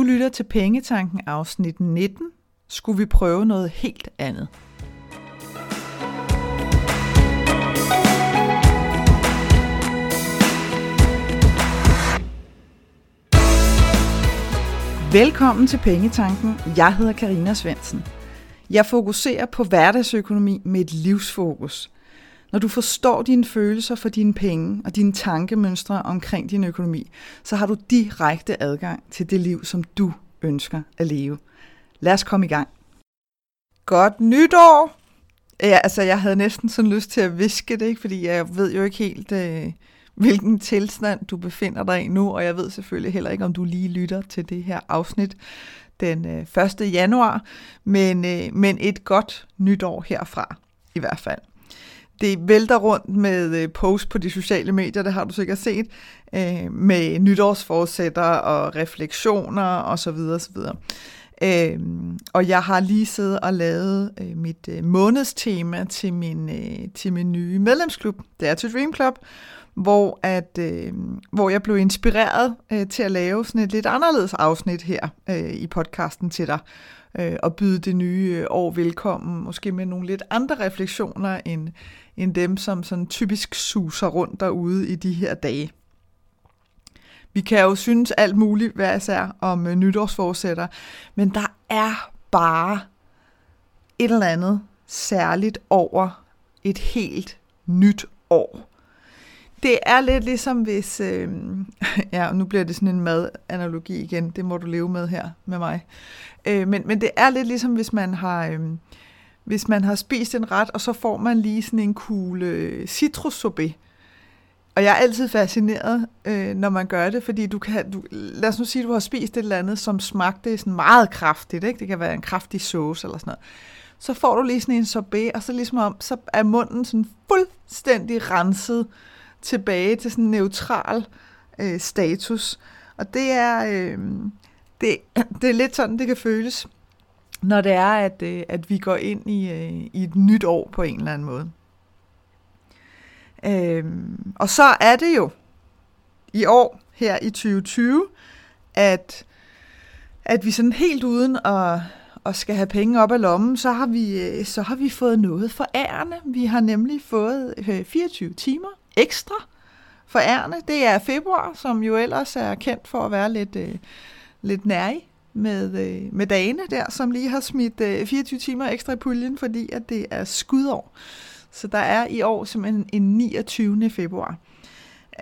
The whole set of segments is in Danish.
Du lytter til Pengetanken afsnit 19. Skulle vi prøve noget helt andet? Velkommen til Pengetanken. Jeg hedder Karina Svensen. Jeg fokuserer på hverdagsøkonomi med et livsfokus. Når du forstår dine følelser for dine penge og dine tankemønstre omkring din økonomi, så har du direkte adgang til det liv, som du ønsker at leve. Lad os komme i gang. Godt nytår! Ja, altså, jeg havde næsten sådan lyst til at viske det, ikke? fordi jeg ved jo ikke helt, øh, hvilken tilstand du befinder dig i nu, og jeg ved selvfølgelig heller ikke, om du lige lytter til det her afsnit den øh, 1. januar, men, øh, men et godt nytår herfra i hvert fald. Det vælter rundt med øh, post på de sociale medier, det har du sikkert set, øh, med nytårsforsætter og refleksioner osv. osv. Øh, og jeg har lige siddet og lavet øh, mit øh, månedstema til min, øh, til min nye medlemsklub, det er til Dream Club, hvor, at, øh, hvor jeg blev inspireret øh, til at lave sådan et lidt anderledes afsnit her øh, i podcasten til dig, øh, og byde det nye år velkommen, måske med nogle lidt andre refleksioner end, end dem, som sådan typisk suser rundt derude i de her dage. Vi kan jo synes alt muligt hvad især om øh, nytårsforsætter, men der er bare et eller andet særligt over et helt nyt år. Det er lidt ligesom hvis, øh, ja, nu bliver det sådan en madanalogi igen, det må du leve med her med mig. Øh, men, men det er lidt ligesom hvis man har, øh, hvis man har spist en ret, og så får man lige sådan en kugle øh, citrussorbet. Og jeg er altid fascineret, øh, når man gør det, fordi du kan, du, lad os nu sige, at du har spist et eller andet, som smagte sådan meget kraftigt, ikke? det kan være en kraftig sauce eller sådan noget. Så får du lige sådan en sorbet, og så ligesom om, så er munden sådan fuldstændig renset, tilbage til sådan en neutral øh, status. Og det er, øh, det, det er lidt sådan, det kan føles, når det er, at, øh, at vi går ind i, øh, i et nyt år på en eller anden måde. Øhm, og så er det jo i år, her i 2020, at, at vi sådan helt uden at, at skal have penge op af lommen, så har vi, øh, så har vi fået noget for ærende. Vi har nemlig fået øh, 24 timer ekstra for ærende. Det er februar, som jo ellers er kendt for at være lidt, øh, lidt nærig med, øh, med dagene der, som lige har smidt øh, 24 timer ekstra i puljen, fordi at det er skudår. Så der er i år simpelthen en 29. februar.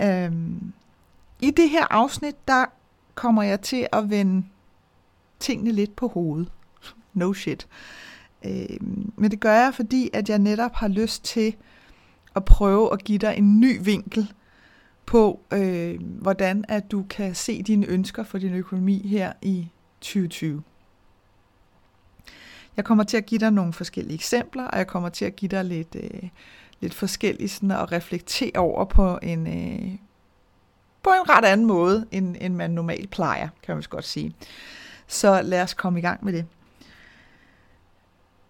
Øhm, I det her afsnit, der kommer jeg til at vende tingene lidt på hovedet. No shit. Øhm, men det gør jeg, fordi at jeg netop har lyst til at prøve at give dig en ny vinkel på, øh, hvordan at du kan se dine ønsker for din økonomi her i 2020. Jeg kommer til at give dig nogle forskellige eksempler, og jeg kommer til at give dig lidt, øh, lidt forskelligt sådan at reflektere over på en, øh, på en ret anden måde, end, end man normalt plejer, kan man godt sige. Så lad os komme i gang med det.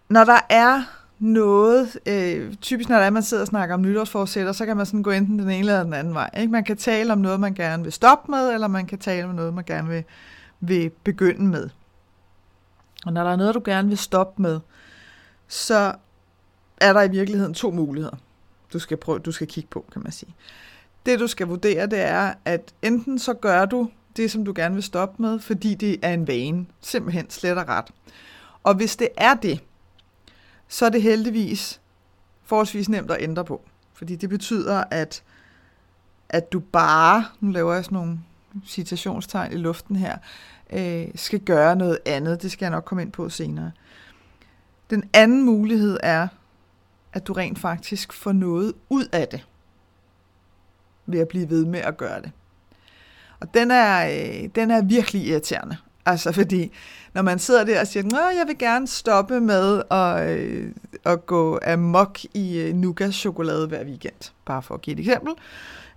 Når der er noget, øh, typisk når er, man sidder og snakker om nytårsforsætter, så kan man sådan gå enten den ene eller den anden vej. Ikke? Man kan tale om noget, man gerne vil stoppe med, eller man kan tale om noget, man gerne vil, vil begynde med. Og når der er noget, du gerne vil stoppe med, så er der i virkeligheden to muligheder, du skal, prøve, du skal kigge på, kan man sige. Det, du skal vurdere, det er, at enten så gør du det, som du gerne vil stoppe med, fordi det er en vane, simpelthen slet og ret. Og hvis det er det, så er det heldigvis forholdsvis nemt at ændre på. Fordi det betyder, at, at du bare, nu laver jeg sådan nogle citationstegn i luften her, øh, skal gøre noget andet. Det skal jeg nok komme ind på senere. Den anden mulighed er, at du rent faktisk får noget ud af det, ved at blive ved med at gøre det. Og den er, øh, den er virkelig irriterende. Altså fordi, når man sidder der og siger, at jeg vil gerne stoppe med at, øh, at gå amok i øh, nougat-chokolade hver weekend, bare for at give et eksempel,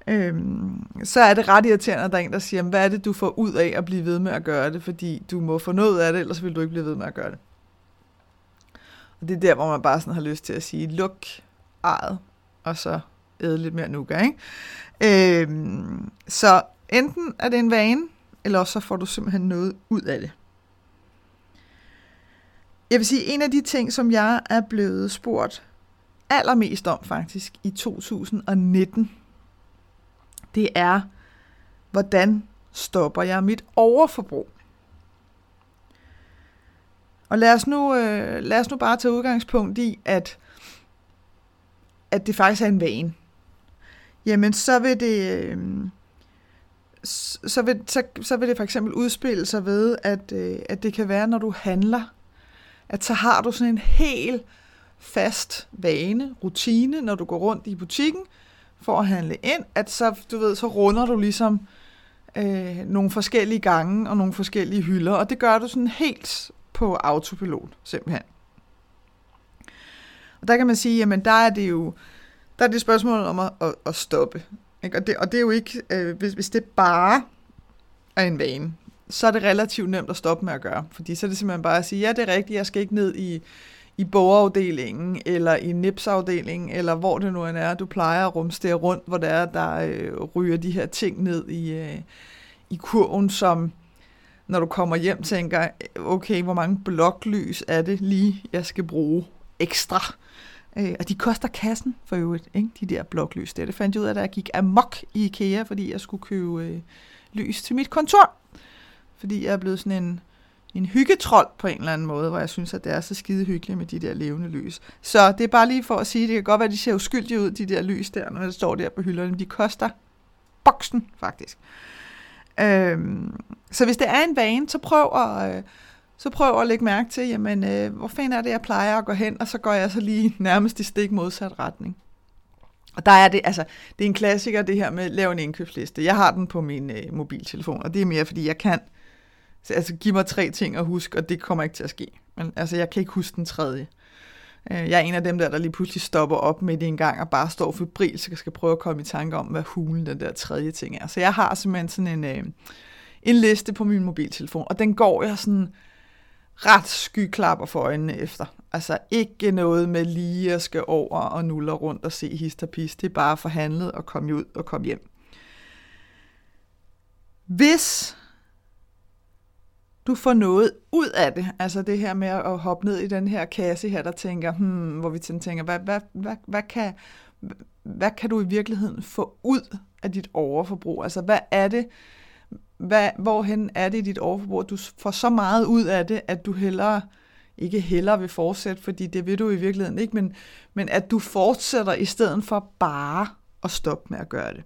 øhm, så er det ret irriterende, at der er en, der siger, hvad er det, du får ud af at blive ved med at gøre det, fordi du må få noget af det, ellers vil du ikke blive ved med at gøre det. Og det er der, hvor man bare sådan har lyst til at sige, luk ejet, og så æde lidt mere nuka, ikke? Øhm, så enten er det en vane, eller også så får du simpelthen noget ud af det. Jeg vil sige, en af de ting, som jeg er blevet spurgt allermest om faktisk i 2019, det er, hvordan stopper jeg mit overforbrug? Og lad os nu, øh, lad os nu bare tage udgangspunkt i, at, at det faktisk er en vane. Jamen, så vil det... Øh, så vil, så, så vil det for eksempel udspille sig ved, at, øh, at det kan være, når du handler, at så har du sådan en helt fast vane, rutine, når du går rundt i butikken for at handle ind, at så, du ved, så runder du ligesom øh, nogle forskellige gange og nogle forskellige hylder, og det gør du sådan helt på autopilot, simpelthen. Og der kan man sige, jamen der er det jo, der er det spørgsmål om at, at, at stoppe. Ikke? Og, det, og det er jo ikke, øh, hvis, hvis det bare er en vane, så er det relativt nemt at stoppe med at gøre. Fordi så er det simpelthen bare at sige, ja, det er rigtigt, jeg skal ikke ned i, i bogafdelingen, eller i nipsafdelingen, eller hvor det nu end er, du plejer at rumstere rundt, hvor det er, der øh, ryger de her ting ned i, øh, i kurven, som når du kommer hjem tænker, okay, hvor mange bloklys er det lige, jeg skal bruge ekstra? Øh, og de koster kassen for øvrigt, ikke? de der bloklys. Det, det fandt jeg ud af, da jeg gik amok i IKEA, fordi jeg skulle købe øh, lys til mit kontor. Fordi jeg er blevet sådan en, en hyggetrold på en eller anden måde, hvor jeg synes, at det er så skide hyggeligt med de der levende lys. Så det er bare lige for at sige, det kan godt være, at de ser uskyldige ud, de der lys der, når det står der på hylderne. De koster boksen, faktisk. Øhm, så hvis det er en vane, så prøv at, øh, så prøv at lægge mærke til, jamen, øh, hvor fanden er det, jeg plejer at gå hen, og så går jeg så lige nærmest i stik modsat retning. Og der er det, altså, det er en klassiker, det her med at lave en indkøbsliste. Jeg har den på min øh, mobiltelefon, og det er mere, fordi jeg kan, så, altså, giv mig tre ting at huske, og det kommer ikke til at ske. Men altså, jeg kan ikke huske den tredje. Øh, jeg er en af dem der, der lige pludselig stopper op midt i en gang og bare står febril, så jeg skal prøve at komme i tanke om, hvad hulen den der tredje ting er. Så jeg har simpelthen sådan en, øh, en liste på min mobiltelefon, og den går jeg sådan ret skyklapper for øjnene efter. Altså ikke noget med lige at skal over og nuller rundt og se hist og pis. Det er bare forhandlet og komme ud og komme hjem. Hvis du får noget ud af det. Altså det her med at hoppe ned i den her kasse her, der tænker, hmm, hvor vi tænker, hvad, hvad, hvad, hvad, kan, hvad kan du i virkeligheden få ud af dit overforbrug? Altså hvad er det, hvad, hvorhen er det i dit overforbrug, du får så meget ud af det, at du hellere, ikke hellere vil fortsætte, fordi det vil du i virkeligheden ikke, men, men at du fortsætter i stedet for bare at stoppe med at gøre det.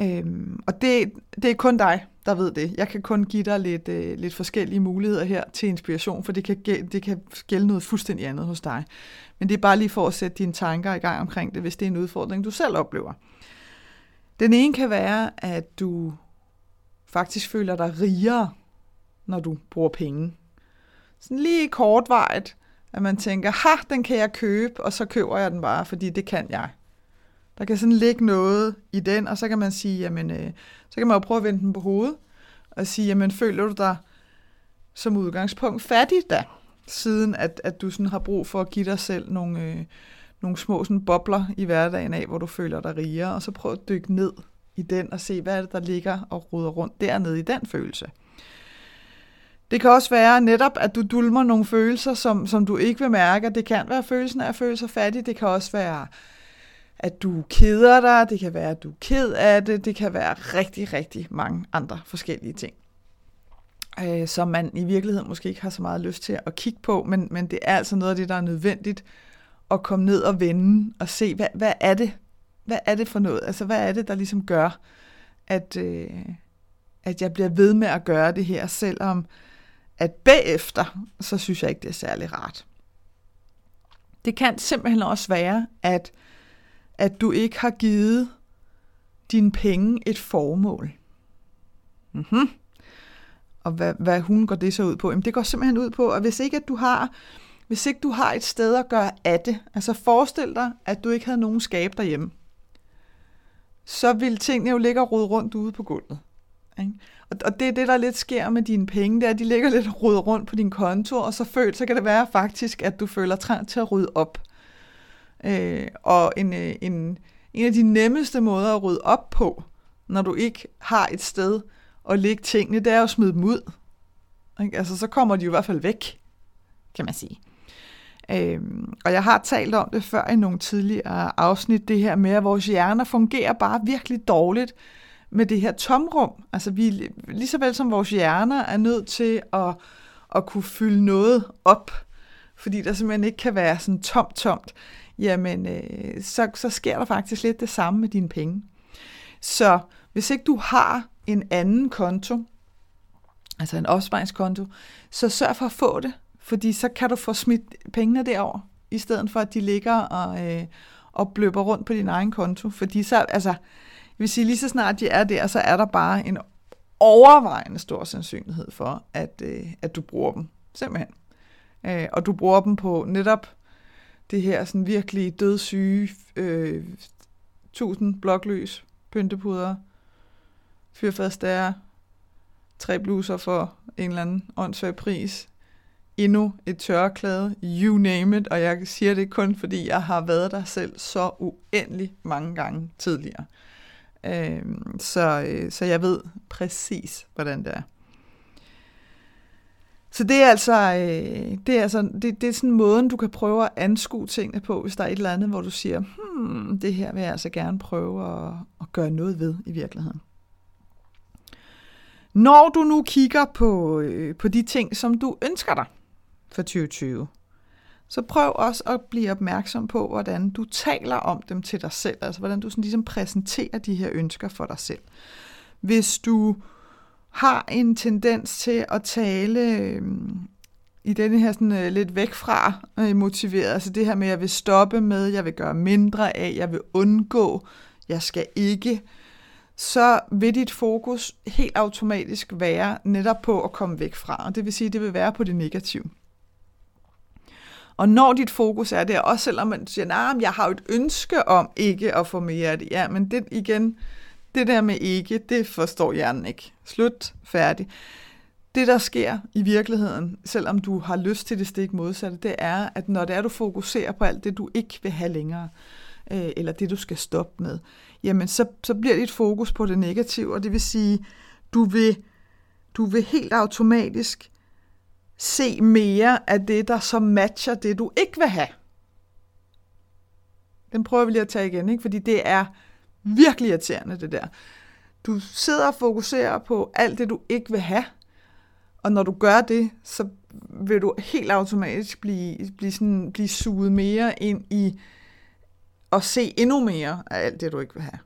Øhm, og det, det er kun dig, der ved det. Jeg kan kun give dig lidt, øh, lidt forskellige muligheder her til inspiration, for det kan, det kan gælde noget fuldstændig andet hos dig. Men det er bare lige for at sætte dine tanker i gang omkring det, hvis det er en udfordring, du selv oplever. Den ene kan være, at du faktisk føler dig rigere, når du bruger penge. Sådan lige kortvarigt, at man tænker, ha, den kan jeg købe, og så køber jeg den bare, fordi det kan jeg. Der kan sådan ligge noget i den, og så kan man sige, jamen, øh, så kan man jo prøve at vende den på hovedet, og sige, jamen, føler du dig som udgangspunkt fattig da, siden at, at du sådan har brug for at give dig selv nogle, øh, nogle små sådan bobler i hverdagen af, hvor du føler dig rigere, og så prøv at dykke ned i den og se, hvad er det, der ligger og ruder rundt dernede i den følelse. Det kan også være netop, at du dulmer nogle følelser, som, som du ikke vil mærke. Det kan være følelsen af at føle sig fattig. Det kan også være at du keder dig, det kan være, at du er ked af det, det kan være rigtig, rigtig mange andre forskellige ting, øh, som man i virkeligheden måske ikke har så meget lyst til at kigge på, men, men det er altså noget af det, der er nødvendigt at komme ned og vende og se, hvad, hvad er det, hvad er det for noget? Altså, hvad er det, der ligesom gør, at, øh, at jeg bliver ved med at gøre det her, selvom at bagefter, så synes jeg ikke, det er særlig rart. Det kan simpelthen også være, at at du ikke har givet dine penge et formål. Mm-hmm. Og hvad, hvad hun går det så ud på? Jamen, det går simpelthen ud på, at hvis ikke at du har hvis ikke du har et sted at gøre af det, altså forestil dig, at du ikke havde nogen skab derhjemme, så vil tingene jo ligge og rode rundt ude på gulvet. Ikke? Og, og det er det, der lidt sker med dine penge, det er, at de ligger lidt og rundt på din konto, og så, føl, så kan det være faktisk, at du føler trang til at rydde op. Øh, og en, øh, en, en af de nemmeste måder at rydde op på, når du ikke har et sted at lægge tingene, det er at smide dem ud. Ikke? Altså, så kommer de jo i hvert fald væk, kan man sige. Øhm, og jeg har talt om det før i nogle tidligere afsnit, det her med, at vores hjerner fungerer bare virkelig dårligt med det her tomrum. Altså vi, lige så vel som vores hjerner er nødt til at, at kunne fylde noget op, fordi der simpelthen ikke kan være sådan tomt, tomt, jamen øh, så, så sker der faktisk lidt det samme med dine penge. Så hvis ikke du har en anden konto, altså en opsparingskonto, så sørg for at få det, fordi så kan du få smidt pengene derover i stedet for at de ligger og, øh, og bløber rundt på din egen konto. Fordi så, altså, jeg vil sige, lige så snart de er der, så er der bare en overvejende stor sandsynlighed for, at, øh, at du bruger dem. Simpelthen. Øh, og du bruger dem på netop det her sådan virkelig dødssyge øh, tusind blokløs pyntepuder, fyrfadstager, tre bluser for en eller anden åndssvag pris, endnu et tørklæde, you name it, og jeg siger det kun, fordi jeg har været der selv så uendelig mange gange tidligere. Øh, så, øh, så jeg ved præcis, hvordan det er. Så det er altså, øh, det er altså det, det er sådan måden, du kan prøve at anskue tingene på, hvis der er et eller andet, hvor du siger, hmm, det her vil jeg altså gerne prøve at, at gøre noget ved i virkeligheden. Når du nu kigger på, øh, på de ting, som du ønsker dig for 2020, så prøv også at blive opmærksom på, hvordan du taler om dem til dig selv, altså hvordan du sådan ligesom præsenterer de her ønsker for dig selv. Hvis du har en tendens til at tale øh, i denne her sådan øh, lidt væk fra øh, motiveret, altså det her med, at jeg vil stoppe med, jeg vil gøre mindre af, jeg vil undgå, jeg skal ikke, så vil dit fokus helt automatisk være netop på at komme væk fra, og det vil sige, at det vil være på det negative. Og når dit fokus er der, også selvom man siger, nej, nah, jeg har jo et ønske om ikke at få mere af det, ja, men det igen, det der med ikke, det forstår hjernen ikke. Slut, færdig. Det, der sker i virkeligheden, selvom du har lyst til det stik modsatte, det er, at når det er, du fokuserer på alt det, du ikke vil have længere, øh, eller det, du skal stoppe med, jamen så, så bliver dit fokus på det negative, og det vil sige, du vil, du vil helt automatisk se mere af det, der så matcher det, du ikke vil have. Den prøver vi lige at tage igen, ikke? fordi det er virkelig irriterende, det der. Du sidder og fokuserer på alt det, du ikke vil have, og når du gør det, så vil du helt automatisk blive, blive, sådan, blive suget mere ind i at se endnu mere af alt det, du ikke vil have.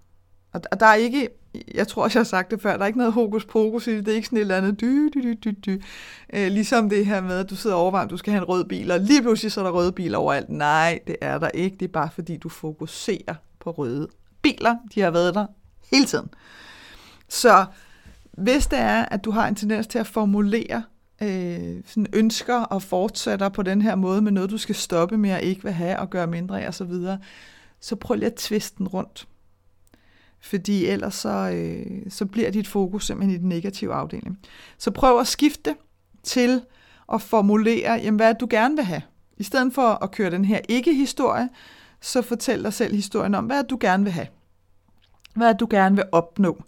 Og, og der er ikke, jeg tror også, jeg har sagt det før, der er ikke noget hokus pokus i det, det er ikke sådan et eller andet dy, dy, dy, dy, dy. Øh, ligesom det her med, at du sidder og overvejer, at du skal have en rød bil, og lige pludselig så er der røde biler overalt. Nej, det er der ikke, det er bare fordi, du fokuserer på røde biler, de har været der hele tiden. Så hvis det er, at du har en tendens til at formulere øh, sådan ønsker og fortsætter på den her måde med noget, du skal stoppe med at ikke vil have og gøre mindre af osv., så, videre, så prøv lige at tviste den rundt. Fordi ellers så, øh, så bliver dit fokus simpelthen i den negative afdeling. Så prøv at skifte til at formulere, jamen, hvad du gerne vil have. I stedet for at køre den her ikke-historie, så fortæl dig selv historien om, hvad du gerne vil have. Hvad du gerne vil opnå.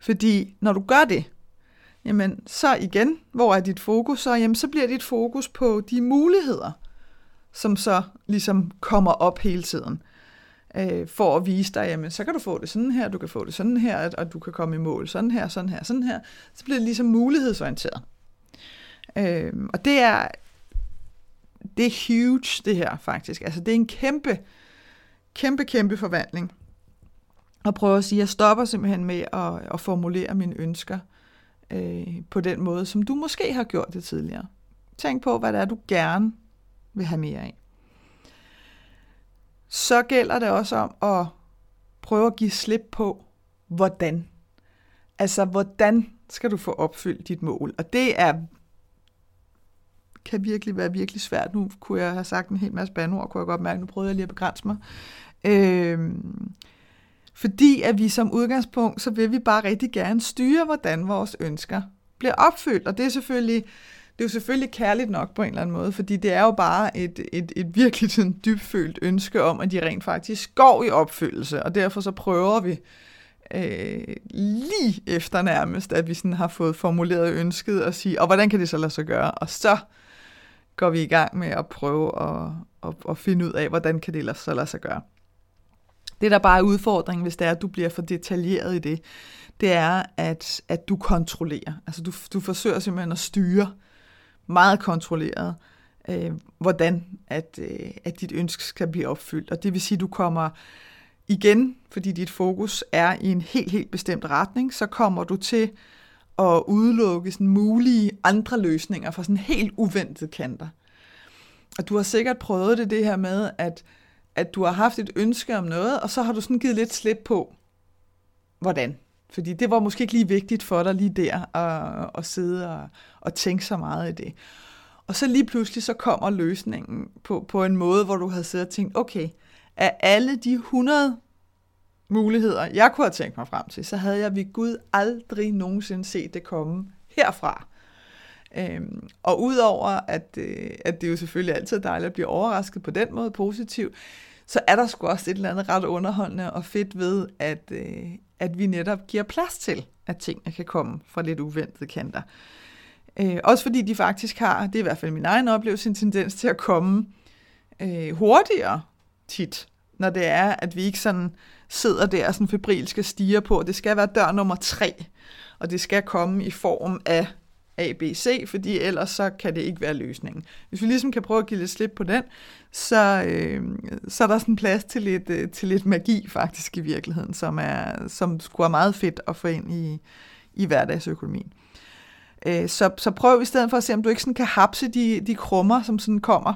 Fordi når du gør det, jamen så igen, hvor er dit fokus så? Jamen så bliver dit fokus på de muligheder, som så ligesom kommer op hele tiden. Øh, for at vise dig, jamen så kan du få det sådan her, du kan få det sådan her, og du kan komme i mål sådan her, sådan her, sådan her. Så bliver det ligesom mulighedsorienteret. Øh, og det er, det er huge, det her faktisk. Altså det er en kæmpe, kæmpe, kæmpe forvandling. Og prøve at sige, at jeg stopper simpelthen med at, at formulere mine ønsker øh, på den måde, som du måske har gjort det tidligere. Tænk på, hvad det er, du gerne vil have mere af. Så gælder det også om at prøve at give slip på, hvordan. Altså, hvordan skal du få opfyldt dit mål? Og det er kan virkelig være virkelig svært. Nu kunne jeg have sagt en hel masse bandord, kunne jeg godt mærke, nu prøvede jeg lige at begrænse mig. Øh, fordi at vi som udgangspunkt, så vil vi bare rigtig gerne styre, hvordan vores ønsker bliver opfyldt. Og det er selvfølgelig, det er jo selvfølgelig kærligt nok på en eller anden måde, fordi det er jo bare et, et, et virkelig sådan dybfølt ønske om, at de rent faktisk går i opfyldelse, og derfor så prøver vi øh, lige efter nærmest, at vi sådan har fået formuleret ønsket og sige, og hvordan kan det så lade sig gøre? Og så går vi i gang med at prøve at, at, at finde ud af, hvordan kan det så lade sig gøre. Det, der bare er udfordringen, hvis det er, at du bliver for detaljeret i det, det er, at, at du kontrollerer. Altså du, du forsøger simpelthen at styre meget kontrolleret, øh, hvordan at, øh, at dit ønske skal blive opfyldt. Og det vil sige, at du kommer igen, fordi dit fokus er i en helt, helt bestemt retning, så kommer du til at udelukke sådan mulige andre løsninger fra sådan helt uventede kanter. Og du har sikkert prøvet det, det her med, at, at du har haft et ønske om noget, og så har du sådan givet lidt slip på, hvordan. Fordi det var måske ikke lige vigtigt for dig lige der at, at sidde og, og tænke så meget i det. Og så lige pludselig så kommer løsningen på, på en måde, hvor du havde siddet og tænkt, okay, af alle de 100 muligheder, jeg kunne have tænkt mig frem til, så havde jeg ved Gud aldrig nogensinde set det komme herfra. Øhm, og udover at, øh, at det jo selvfølgelig altid er dejligt at blive overrasket på den måde positivt, så er der sgu også et eller andet ret underholdende og fedt ved, at, øh, at vi netop giver plads til, at tingene kan komme fra lidt uventede kanter. Øh, også fordi de faktisk har, det er i hvert fald min egen oplevelse, en tendens til at komme øh, hurtigere tit, når det er, at vi ikke sådan sidder der og sådan febrilsk stiger på. Det skal være dør nummer tre, og det skal komme i form af ABC, fordi ellers så kan det ikke være løsningen. Hvis vi ligesom kan prøve at give lidt slip på den, så, øh, så er der sådan plads til lidt, øh, til lidt magi faktisk i virkeligheden, som, er, som skulle være meget fedt at få ind i, i hverdagsøkonomien. Øh, så, så prøv i stedet for at se, om du ikke sådan kan hapse de, de krummer, som sådan kommer.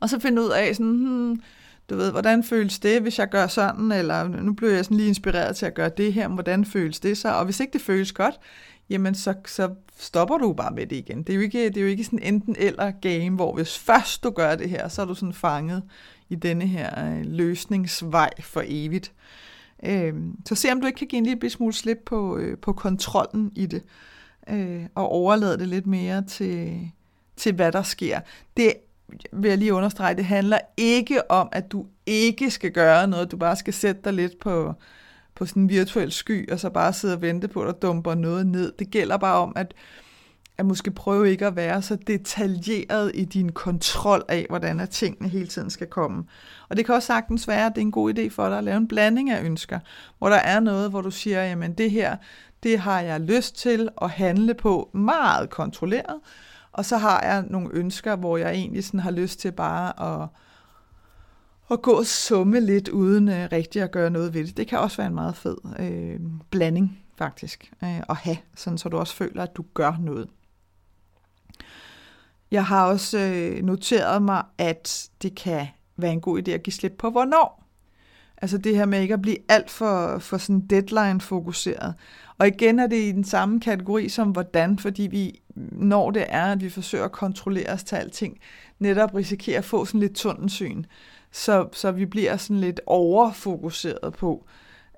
Og så finde ud af, sådan, hmm, du ved, hvordan føles det, hvis jeg gør sådan, eller nu blev jeg sådan lige inspireret til at gøre det her, hvordan føles det så? Og hvis ikke det føles godt, jamen så, så stopper du bare med det igen. Det er jo ikke, det er jo ikke sådan enten eller game, hvor hvis først du gør det her, så er du sådan fanget i denne her øh, løsningsvej for evigt. Øh, så se om du ikke kan give en lille smule slip på, øh, på kontrollen i det, øh, og overlade det lidt mere til, til, hvad der sker. Det vil jeg lige understrege, det handler ikke om, at du ikke skal gøre noget, du bare skal sætte dig lidt på, på sådan en virtuel sky, og så bare sidde og vente på, at der dumper noget ned. Det gælder bare om, at, at måske prøve ikke at være så detaljeret i din kontrol af, hvordan at tingene hele tiden skal komme. Og det kan også sagtens være, at det er en god idé for dig at lave en blanding af ønsker, hvor der er noget, hvor du siger, jamen det her, det har jeg lyst til at handle på meget kontrolleret, og så har jeg nogle ønsker, hvor jeg egentlig sådan har lyst til bare at, at gå og summe lidt, uden øh, rigtig at gøre noget ved det. Det kan også være en meget fed øh, blanding, faktisk, øh, at have, sådan så du også føler, at du gør noget. Jeg har også øh, noteret mig, at det kan være en god idé at give slip på, hvornår. Altså det her med ikke at blive alt for, for sådan deadline-fokuseret. Og igen er det i den samme kategori som hvordan, fordi vi, når det er, at vi forsøger at kontrollere os til alting, netop risikerer at få sådan lidt tunnelsyn. Så, så vi bliver sådan lidt overfokuseret på,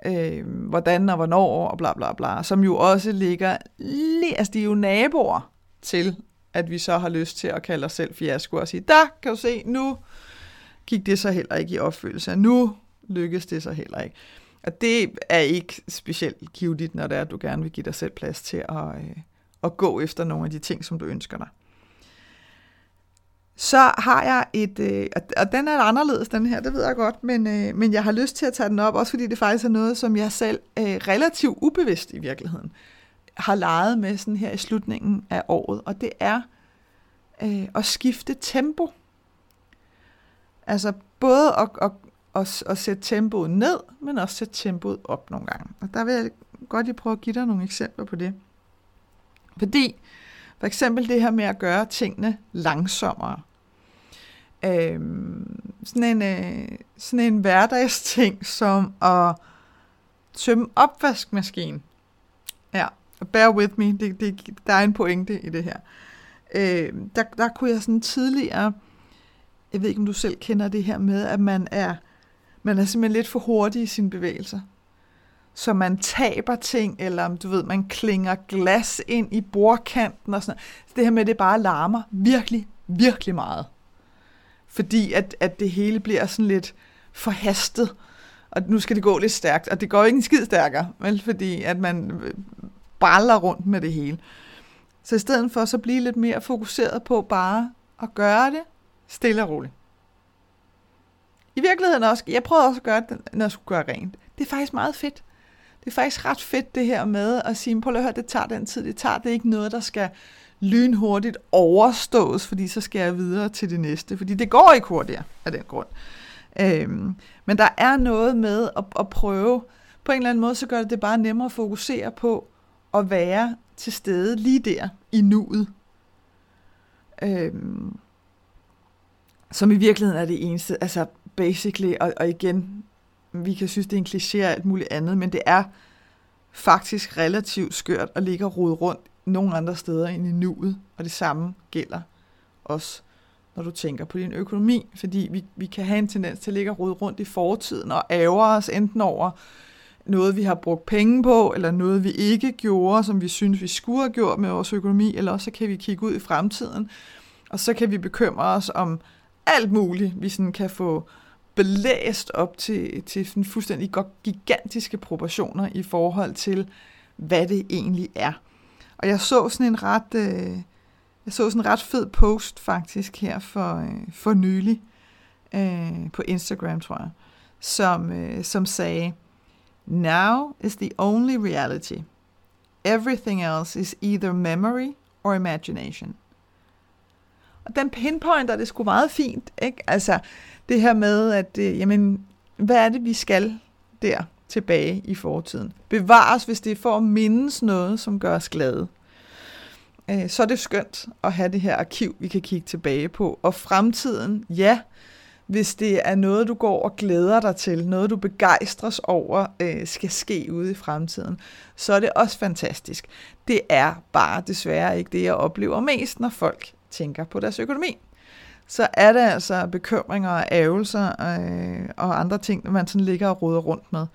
øh, hvordan og hvornår og bla bla bla, som jo også ligger lige, altså de er jo naboer til, at vi så har lyst til at kalde os selv fiasko og sige, der kan du se, nu gik det så heller ikke i opfyldelse, nu lykkes det så heller ikke. Og det er ikke specielt givetigt, når det er, at du gerne vil give dig selv plads til at, øh, at gå efter nogle af de ting, som du ønsker dig. Så har jeg et, øh, og den er anderledes, den her, det ved jeg godt, men, øh, men jeg har lyst til at tage den op, også fordi det faktisk er noget, som jeg selv øh, relativt ubevidst i virkeligheden har leget med sådan her i slutningen af året, og det er øh, at skifte tempo. Altså både at, at, at, at sætte tempoet ned, men også sætte tempoet op nogle gange. Og der vil jeg godt lige prøve at give dig nogle eksempler på det. Fordi for eksempel det her med at gøre tingene langsommere. Øhm, sådan, en, øh, sådan en hverdagsting som at tømme opvaskemaskinen. Ja, bear with me, det, det, der er en pointe i det her. Øh, der, der kunne jeg sådan tidligere, jeg ved ikke om du selv kender det her med, at man er man er simpelthen lidt for hurtig i sine bevægelser. Så man taber ting, eller du ved, man klinger glas ind i bordkanten og sådan noget. Så det her med, at det bare larmer virkelig, virkelig meget. Fordi at, at det hele bliver sådan lidt forhastet, og nu skal det gå lidt stærkt, og det går ikke en skid stærkere, vel, fordi at man øh, braller rundt med det hele. Så i stedet for så blive lidt mere fokuseret på bare at gøre det stille og roligt. I virkeligheden også, jeg prøvede også at gøre det, når jeg skulle gøre rent. Det er faktisk meget fedt. Det er faktisk ret fedt det her med at sige, prøv at høre, det tager den tid, det tager. Det er ikke noget, der skal lynhurtigt overstås, fordi så skal jeg videre til det næste. Fordi det går ikke hurtigere af den grund. Øhm, men der er noget med at, at prøve, på en eller anden måde, så gør det det bare nemmere at fokusere på at være til stede lige der i nuet. Øhm, som i virkeligheden er det eneste, altså basically, og, og igen, vi kan synes, det er en kliché og alt muligt andet, men det er faktisk relativt skørt at ligge og rode rundt nogle andre steder end i nuet, og det samme gælder også, når du tænker på din økonomi, fordi vi, vi kan have en tendens til at ligge og rode rundt i fortiden og ære os enten over noget, vi har brugt penge på, eller noget, vi ikke gjorde, som vi synes, vi skulle have gjort med vores økonomi, eller også så kan vi kigge ud i fremtiden, og så kan vi bekymre os om alt muligt, vi sådan kan få belæst op til, til sådan fuldstændig gigantiske proportioner i forhold til, hvad det egentlig er. Og jeg så sådan en ret, øh, jeg så sådan en ret fed post faktisk her for, øh, for nylig øh, på Instagram, tror jeg, som, øh, som sagde, Now is the only reality. Everything else is either memory or imagination. Og den pinpointer det skulle meget fint, ikke? Altså, det her med, at, øh, jamen, hvad er det, vi skal der tilbage i fortiden? Bevares, hvis det er for at mindes noget, som gør os glade. Øh, så er det skønt at have det her arkiv, vi kan kigge tilbage på. Og fremtiden, ja, hvis det er noget, du går og glæder dig til, noget du begejstres over, øh, skal ske ude i fremtiden, så er det også fantastisk. Det er bare desværre ikke det, jeg oplever mest, når folk tænker på deres økonomi. Så er det altså bekymringer og ævelser øh, og andre ting, man sådan ligger og roder rundt med.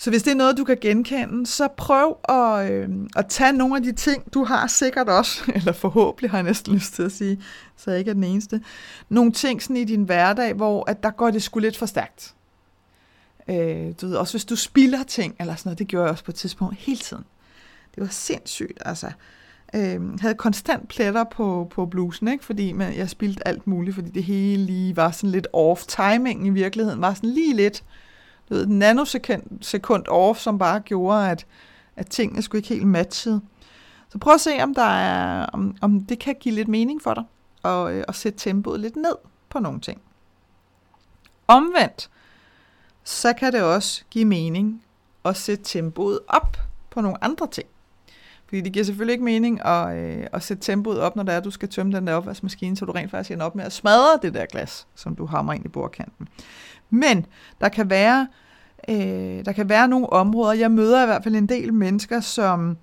Så hvis det er noget, du kan genkende, så prøv at, øh, at tage nogle af de ting, du har sikkert også, eller forhåbentlig har jeg næsten lyst til at sige, så jeg ikke er den eneste, nogle ting sådan i din hverdag, hvor at der går det sgu lidt for stærkt. Øh, du ved, også hvis du spilder ting, eller sådan noget, det gjorde jeg også på et tidspunkt hele tiden. Det var sindssygt, altså øh, havde konstant pletter på, på blusen, ikke? fordi man, jeg spildte alt muligt, fordi det hele lige var sådan lidt off. Timing i virkeligheden var sådan lige lidt, du ved, nanosekund sekund off, som bare gjorde, at, at tingene skulle ikke helt matchede. Så prøv at se, om, der er, om, om det kan give lidt mening for dig, og, øh, og sætte tempoet lidt ned på nogle ting. Omvendt, så kan det også give mening at sætte tempoet op på nogle andre ting. Fordi det giver selvfølgelig ikke mening at, øh, at sætte tempoet op, når det er, at du skal tømme den der opvaskemaskine, så du rent faktisk ender op med at smadre det der glas, som du hammer ind i bordkanten. Men der kan være, øh, der kan være nogle områder, jeg møder i hvert fald en del mennesker, som,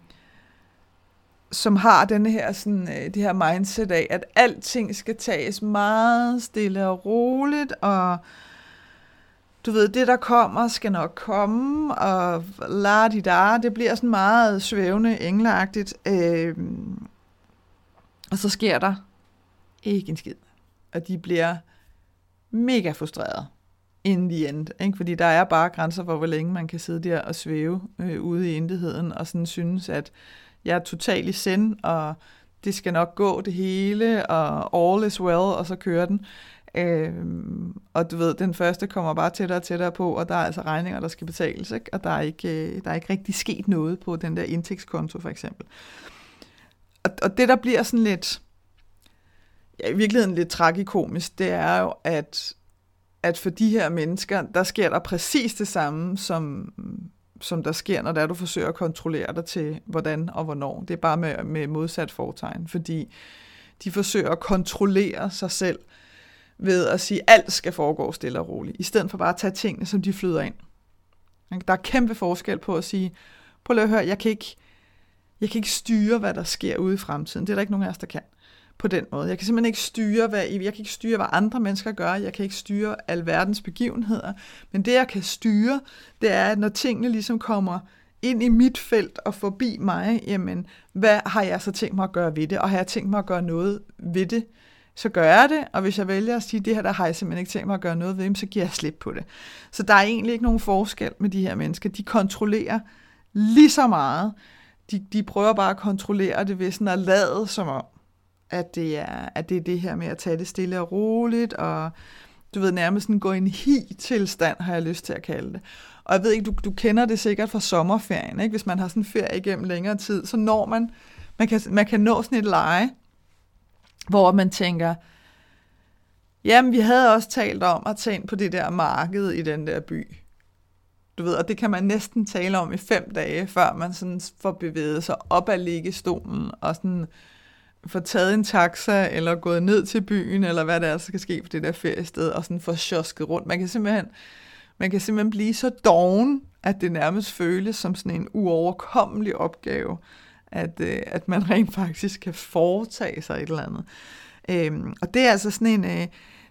som har den her, sådan, øh, det her mindset af, at alting skal tages meget stille og roligt, og du ved, det der kommer, skal nok komme, og la di da, det bliver sådan meget svævende, engleagtigt. Øh, og så sker der ikke en skid. Og de bliver mega frustreret in the end. Ikke? Fordi der er bare grænser for, hvor længe man kan sidde der og svæve øh, ude i intetheden, og sådan synes, at jeg er totalt i send, og det skal nok gå det hele, og all is well, og så kører den. Øh, og du ved, den første kommer bare tættere og tættere på, og der er altså regninger, der skal betales, ikke? og der er, ikke, øh, der er ikke rigtig sket noget på den der indtægtskonto for eksempel. Og, og det, der bliver sådan lidt, ja, i virkeligheden lidt tragikomisk, det er jo, at, at for de her mennesker, der sker der præcis det samme, som, som der sker, når der du forsøger at kontrollere dig til, hvordan og hvornår. Det er bare med, med modsat fortegn, fordi de forsøger at kontrollere sig selv, ved at sige, at alt skal foregå stille og roligt, i stedet for bare at tage tingene, som de flyder ind. Der er kæmpe forskel på at sige, prøv at høre, jeg kan ikke, jeg kan ikke styre, hvad der sker ude i fremtiden. Det er der ikke nogen af os, der kan på den måde. Jeg kan simpelthen ikke styre, hvad, jeg kan ikke styre, hvad andre mennesker gør. Jeg kan ikke styre alverdens begivenheder. Men det, jeg kan styre, det er, at når tingene ligesom kommer ind i mit felt og forbi mig, jamen, hvad har jeg så tænkt mig at gøre ved det? Og har jeg tænkt mig at gøre noget ved det? Så gør jeg det, og hvis jeg vælger at sige, det her der har jeg simpelthen ikke tænkt mig at gøre noget ved, så giver jeg slip på det. Så der er egentlig ikke nogen forskel med de her mennesker. De kontrollerer lige så meget. De, de prøver bare at kontrollere det ved sådan at lade som om, at det, er, at det er det her med at tage det stille og roligt, og du ved, nærmest sådan gå i en hi-tilstand, har jeg lyst til at kalde det. Og jeg ved ikke, du, du kender det sikkert fra sommerferien, ikke? Hvis man har sådan en ferie igennem længere tid, så når man, man kan, man kan nå sådan et leje, hvor man tænker, jamen vi havde også talt om at tage ind på det der marked i den der by. Du ved, og det kan man næsten tale om i fem dage, før man sådan får bevæget sig op ad liggestolen og sådan får taget en taxa, eller gået ned til byen, eller hvad der skal ske på det der feriested, og sådan får sjosket rundt. Man kan simpelthen, man kan simpelthen blive så doven, at det nærmest føles som sådan en uoverkommelig opgave, at, øh, at man rent faktisk kan foretage sig et eller andet. Øhm, og det er altså sådan en... Øh,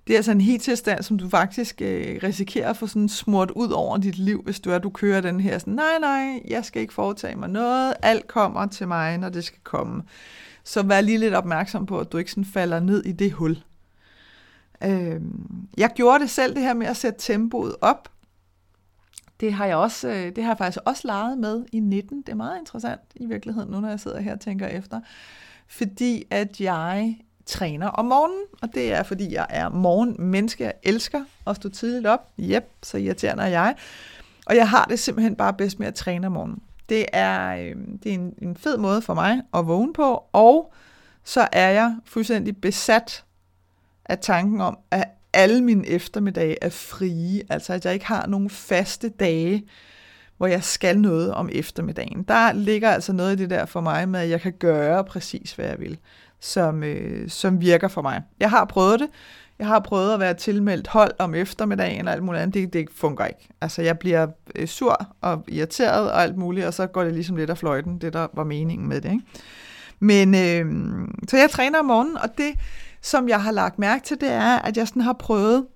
det er altså en helt tilstand, som du faktisk øh, risikerer at få sådan smurt ud over dit liv, hvis du er, du kører den her sådan, nej, nej, jeg skal ikke foretage mig noget, alt kommer til mig, når det skal komme. Så vær lige lidt opmærksom på, at du ikke sådan falder ned i det hul. Øh, jeg gjorde det selv, det her med at sætte tempoet op. Det har jeg også, øh, det har jeg faktisk også leget med i 19. Det er meget interessant i virkeligheden, nu når jeg sidder her og tænker efter. Fordi at jeg træner om morgenen, og det er fordi jeg er morgenmenneske. Jeg elsker at stå tidligt op. Jep, så irriterende er jeg. Og jeg har det simpelthen bare bedst med at træne om morgenen. Det er, øh, det er en, en fed måde for mig at vågne på, og så er jeg fuldstændig besat af tanken om, at alle mine eftermiddage er frie, altså at jeg ikke har nogen faste dage, hvor jeg skal noget om eftermiddagen. Der ligger altså noget i det der for mig med, at jeg kan gøre præcis, hvad jeg vil, som, øh, som virker for mig. Jeg har prøvet det. Jeg har prøvet at være tilmeldt hold om eftermiddagen og alt muligt andet. Det, det fungerer ikke. Altså, jeg bliver øh, sur og irriteret og alt muligt, og så går det ligesom lidt af fløjten, det der var meningen med det. Ikke? Men, øh, så jeg træner om morgenen, og det, som jeg har lagt mærke til, det er, at jeg sådan har prøvet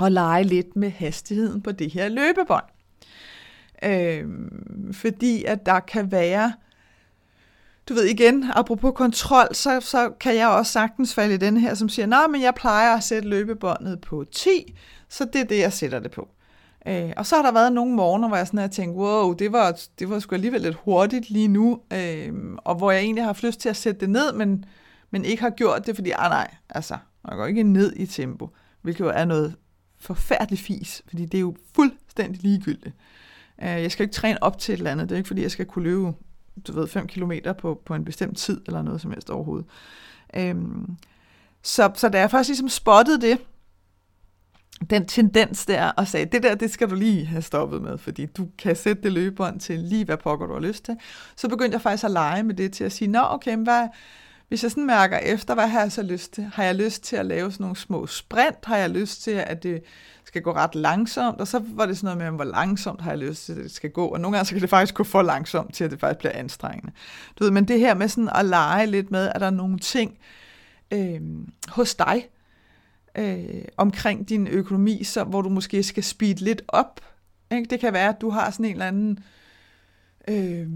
at lege lidt med hastigheden på det her løbebånd. Øh, fordi at der kan være du ved igen, apropos kontrol, så, så kan jeg også sagtens falde i den her, som siger, nej, men jeg plejer at sætte løbebåndet på 10, så det er det, jeg sætter det på. Øh, og så har der været nogle morgener, hvor jeg sådan har tænkt, wow, det var, det var sgu alligevel lidt hurtigt lige nu, øh, og hvor jeg egentlig har haft lyst til at sætte det ned, men, men ikke har gjort det, fordi, ah nej, altså, jeg går ikke ned i tempo, hvilket jo er noget forfærdeligt fis, fordi det er jo fuldstændig ligegyldigt. Øh, jeg skal ikke træne op til et eller andet, det er ikke fordi, jeg skal kunne løbe du ved, 5 km på, på en bestemt tid, eller noget som helst overhovedet. Øhm, så, så da jeg først ligesom spottede det, den tendens der, og sagde, det der, det skal du lige have stoppet med, fordi du kan sætte det løbebånd til lige, hvad pokker du har lyst til. Så begyndte jeg faktisk at lege med det til at sige, nå okay, hvad, hvis jeg sådan mærker efter, hvad har jeg så lyst til? Har jeg lyst til at lave sådan nogle små sprint? Har jeg lyst til, at det skal gå ret langsomt? Og så var det sådan noget med, hvor langsomt har jeg lyst til, at det skal gå? Og nogle gange så kan det faktisk gå for langsomt til, at det faktisk bliver anstrengende. Du ved, men det her med sådan at lege lidt med, at der er nogle ting øh, hos dig, øh, omkring din økonomi, så, hvor du måske skal speed lidt op. Ikke? Det kan være, at du har sådan en eller anden øh, øh,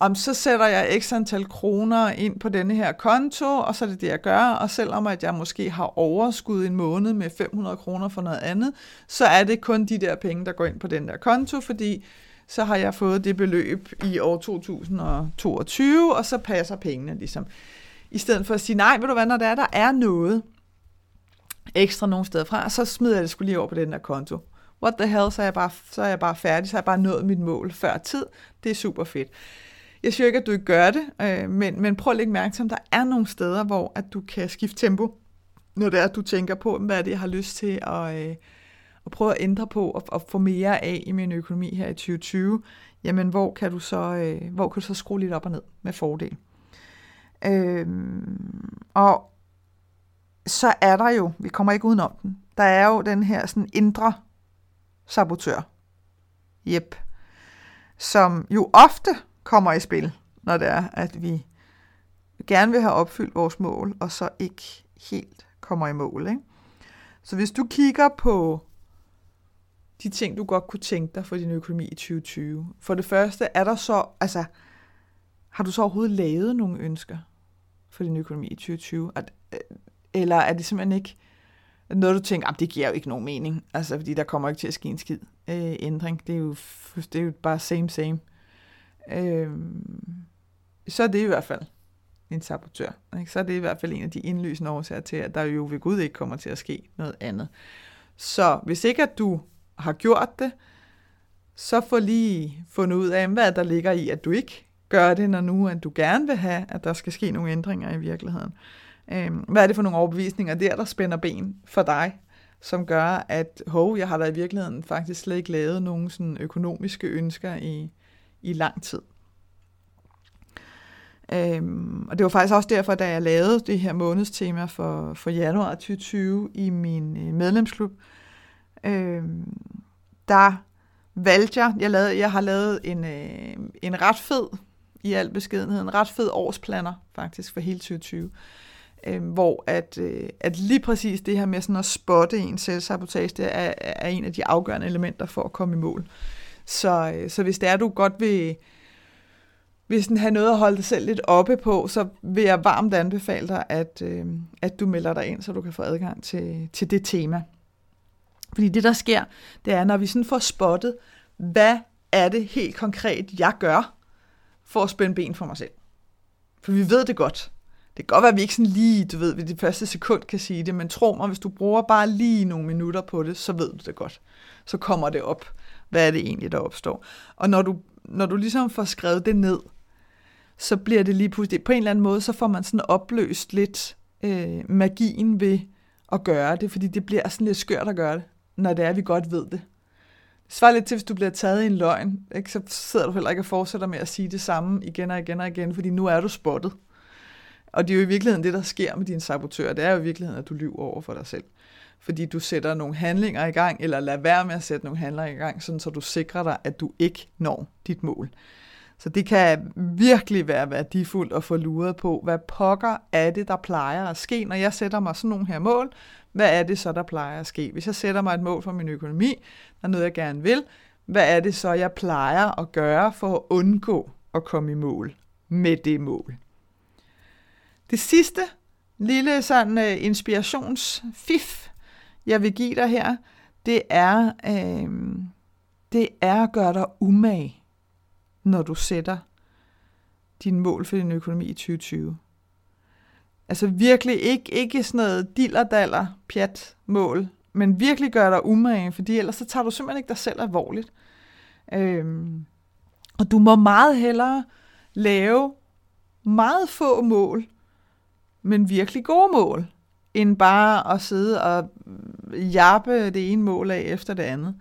om så sætter jeg x antal kroner ind på denne her konto, og så er det det, jeg gør, og selvom at jeg måske har overskud en måned med 500 kroner for noget andet, så er det kun de der penge, der går ind på den der konto, fordi så har jeg fået det beløb i år 2022, og så passer pengene ligesom. I stedet for at sige, nej, ved du hvad, når der er, der er noget ekstra nogle steder fra, så smider jeg det skulle lige over på den der konto what the hell, så er jeg bare, så er jeg bare færdig, så har jeg bare nået mit mål før tid. Det er super fedt. Jeg siger ikke, at du ikke gør det, øh, men, men prøv at lægge mærke til, om der er nogle steder, hvor at du kan skifte tempo, når det er, at du tænker på, hvad er det, jeg har lyst til at, øh, at prøve at ændre på og, og få mere af i min økonomi her i 2020. Jamen, hvor kan du så, øh, hvor kan du så skrue lidt op og ned med fordel? Øh, og så er der jo, vi kommer ikke udenom den, der er jo den her sådan indre sabotør. Jep. Som jo ofte kommer i spil, når det er, at vi gerne vil have opfyldt vores mål, og så ikke helt kommer i mål. Ikke? Så hvis du kigger på de ting, du godt kunne tænke dig for din økonomi i 2020. For det første, er der så, altså, har du så overhovedet lavet nogle ønsker for din økonomi i 2020? At, øh, Eller er det simpelthen ikke noget, du tænker, ah, det giver jo ikke nogen mening, altså fordi der kommer ikke til at ske en skid øh, ændring. Det er, jo, det er jo bare same same. Øh, så er det i hvert fald en sabotør. Ikke? Så er det i hvert fald en af de indlysende årsager til, at der jo ved Gud ikke kommer til at ske noget andet. Så hvis ikke at du har gjort det, så få lige fundet ud af, hvad der ligger i, at du ikke gør det, når nu at du gerne vil have, at der skal ske nogle ændringer i virkeligheden. Øhm, hvad er det for nogle overbevisninger der, der spænder ben for dig, som gør, at hov, jeg har da i virkeligheden faktisk slet ikke lavet nogen sådan økonomiske ønsker i, i lang tid. Øhm, og det var faktisk også derfor, da jeg lavede det her månedstema for, for januar 2020 i min øh, medlemsklub, øhm, der valgte jeg, jeg, lavede, jeg har lavet en, øh, en ret fed, i al beskedenhed, en ret fed årsplaner faktisk for hele 2020, øh, hvor at, øh, at lige præcis det her med sådan at spotte en selvsabotage, det er, er en af de afgørende elementer for at komme i mål. Så, øh, så hvis det er, du godt vil, vil sådan have noget at holde dig selv lidt oppe på, så vil jeg varmt anbefale dig, at, øh, at du melder dig ind, så du kan få adgang til, til det tema. Fordi det, der sker, det er, når vi sådan får spottet, hvad er det helt konkret, jeg gør for at spænde ben for mig selv. For vi ved det godt. Det kan godt være, at vi ikke sådan lige, du ved, ved det første sekund kan sige det, men tro mig, hvis du bruger bare lige nogle minutter på det, så ved du det godt. Så kommer det op. Hvad er det egentlig, der opstår? Og når du, når du ligesom får skrevet det ned, så bliver det lige pludselig, på en eller anden måde, så får man sådan opløst lidt øh, magien ved at gøre det, fordi det bliver sådan lidt skørt at gøre det når det er, at vi godt ved det. Det svarer lidt til, hvis du bliver taget i en løgn, ikke? så sidder du heller ikke og fortsætter med at sige det samme igen og igen og igen, fordi nu er du spottet. Og det er jo i virkeligheden det, der sker med din sabotør. Det er jo i virkeligheden, at du lyver over for dig selv. Fordi du sætter nogle handlinger i gang, eller lader være med at sætte nogle handlinger i gang, sådan så du sikrer dig, at du ikke når dit mål. Så det kan virkelig være værdifuldt at få luret på, hvad pokker er det, der plejer at ske, når jeg sætter mig sådan nogle her mål, hvad er det så, der plejer at ske? Hvis jeg sætter mig et mål for min økonomi, der er noget, jeg gerne vil, hvad er det så, jeg plejer at gøre for at undgå at komme i mål med det mål? Det sidste lille sådan uh, inspirationsfif, jeg vil give dig her, det er, uh, det er at gøre dig umage, når du sætter din mål for din økonomi i 2020. Altså virkelig ikke, ikke sådan noget dillerdaller, pjat, mål, men virkelig gør dig umage, fordi ellers så tager du simpelthen ikke dig selv alvorligt. Øhm, og du må meget hellere lave meget få mål, men virkelig gode mål, end bare at sidde og jappe det ene mål af efter det andet.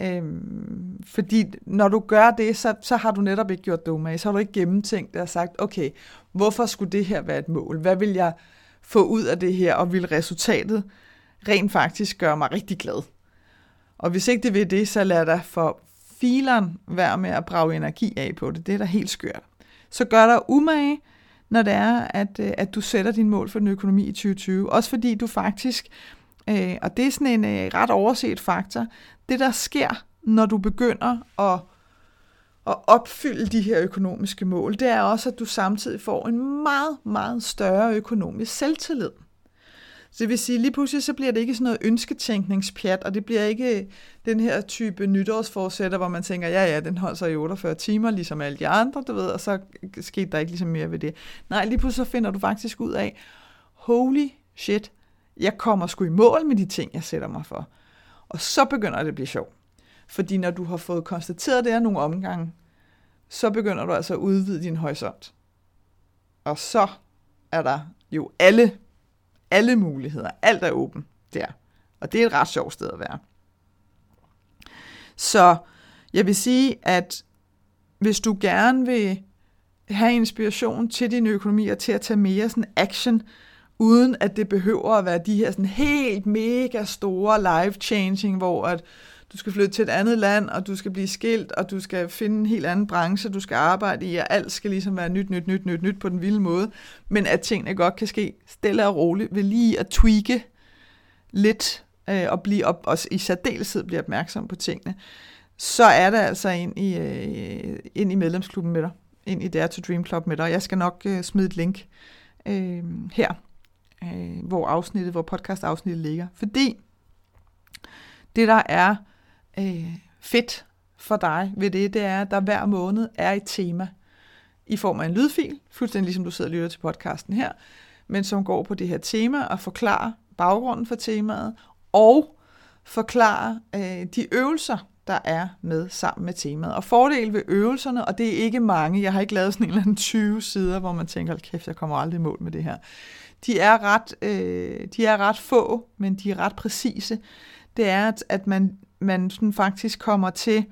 Øhm, fordi når du gør det, så, så har du netop ikke gjort dumme af, Så har du ikke gennemtænkt det og sagt, okay, hvorfor skulle det her være et mål? Hvad vil jeg få ud af det her, og vil resultatet rent faktisk gøre mig rigtig glad? Og hvis ikke det vil det, så lad dig for fileren være med at brage energi af på det. Det er da helt skørt. Så gør dig umage, når det er, at, øh, at du sætter din mål for den økonomi i 2020. Også fordi du faktisk, øh, og det er sådan en øh, ret overset faktor, det der sker, når du begynder at, at opfylde de her økonomiske mål, det er også, at du samtidig får en meget, meget større økonomisk selvtillid. Så det vil sige, lige pludselig så bliver det ikke sådan noget ønsketænkningspjat, og det bliver ikke den her type nytårsforsætter, hvor man tænker, ja ja, den holder sig i 48 timer, ligesom alle de andre, du ved, og så skete der ikke ligesom mere ved det. Nej, lige pludselig så finder du faktisk ud af, holy shit, jeg kommer sgu i mål med de ting, jeg sætter mig for. Og så begynder det at blive sjovt. Fordi når du har fået konstateret det her nogle omgange, så begynder du altså at udvide din horisont. Og så er der jo alle, alle muligheder. Alt er åben der. Og det er et ret sjovt sted at være. Så jeg vil sige, at hvis du gerne vil have inspiration til din økonomi og til at tage mere sådan action, uden at det behøver at være de her sådan helt mega store life-changing, hvor at du skal flytte til et andet land, og du skal blive skilt, og du skal finde en helt anden branche, du skal arbejde i, og alt skal ligesom være nyt, nyt, nyt, nyt, nyt på den vilde måde. Men at tingene godt kan ske stille og roligt, ved lige at tweake lidt, øh, og, blive op, og i særdeleshed blive opmærksom på tingene, så er der altså ind i, øh, ind i medlemsklubben med dig, ind i Dare to Dream Club med dig. Jeg skal nok øh, smide et link øh, her øh, hvor afsnittet, hvor podcast-afsnittet ligger. Fordi det, der er øh, fedt for dig ved det, det er, at der hver måned er et tema i form af en lydfil, fuldstændig ligesom du sidder og lytter til podcasten her, men som går på det her tema og forklarer baggrunden for temaet, og forklarer øh, de øvelser, der er med sammen med temaet. Og fordel ved øvelserne, og det er ikke mange, jeg har ikke lavet sådan en eller anden 20 sider, hvor man tænker, kæft, jeg kommer aldrig i mål med det her. De er ret, øh, de er ret få, men de er ret præcise. Det er, at, at man, man sådan faktisk kommer til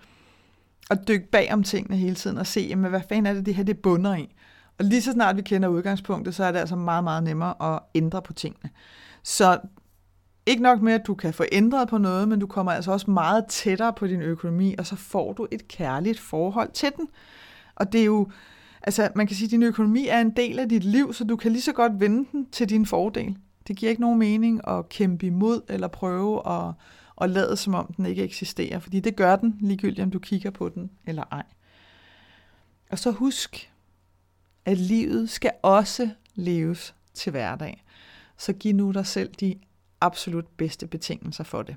at dykke bag om tingene hele tiden og se, jamen, hvad fanden er det, det her det bunder i. Og lige så snart vi kender udgangspunktet, så er det altså meget, meget nemmere at ændre på tingene. Så ikke nok med, at du kan få ændret på noget, men du kommer altså også meget tættere på din økonomi, og så får du et kærligt forhold til den. Og det er jo, altså man kan sige, at din økonomi er en del af dit liv, så du kan lige så godt vende den til din fordel. Det giver ikke nogen mening at kæmpe imod eller prøve at, at lade som om den ikke eksisterer, fordi det gør den, ligegyldigt om du kigger på den eller ej. Og så husk, at livet skal også leves til hverdag. Så giv nu dig selv de absolut bedste betingelser for det.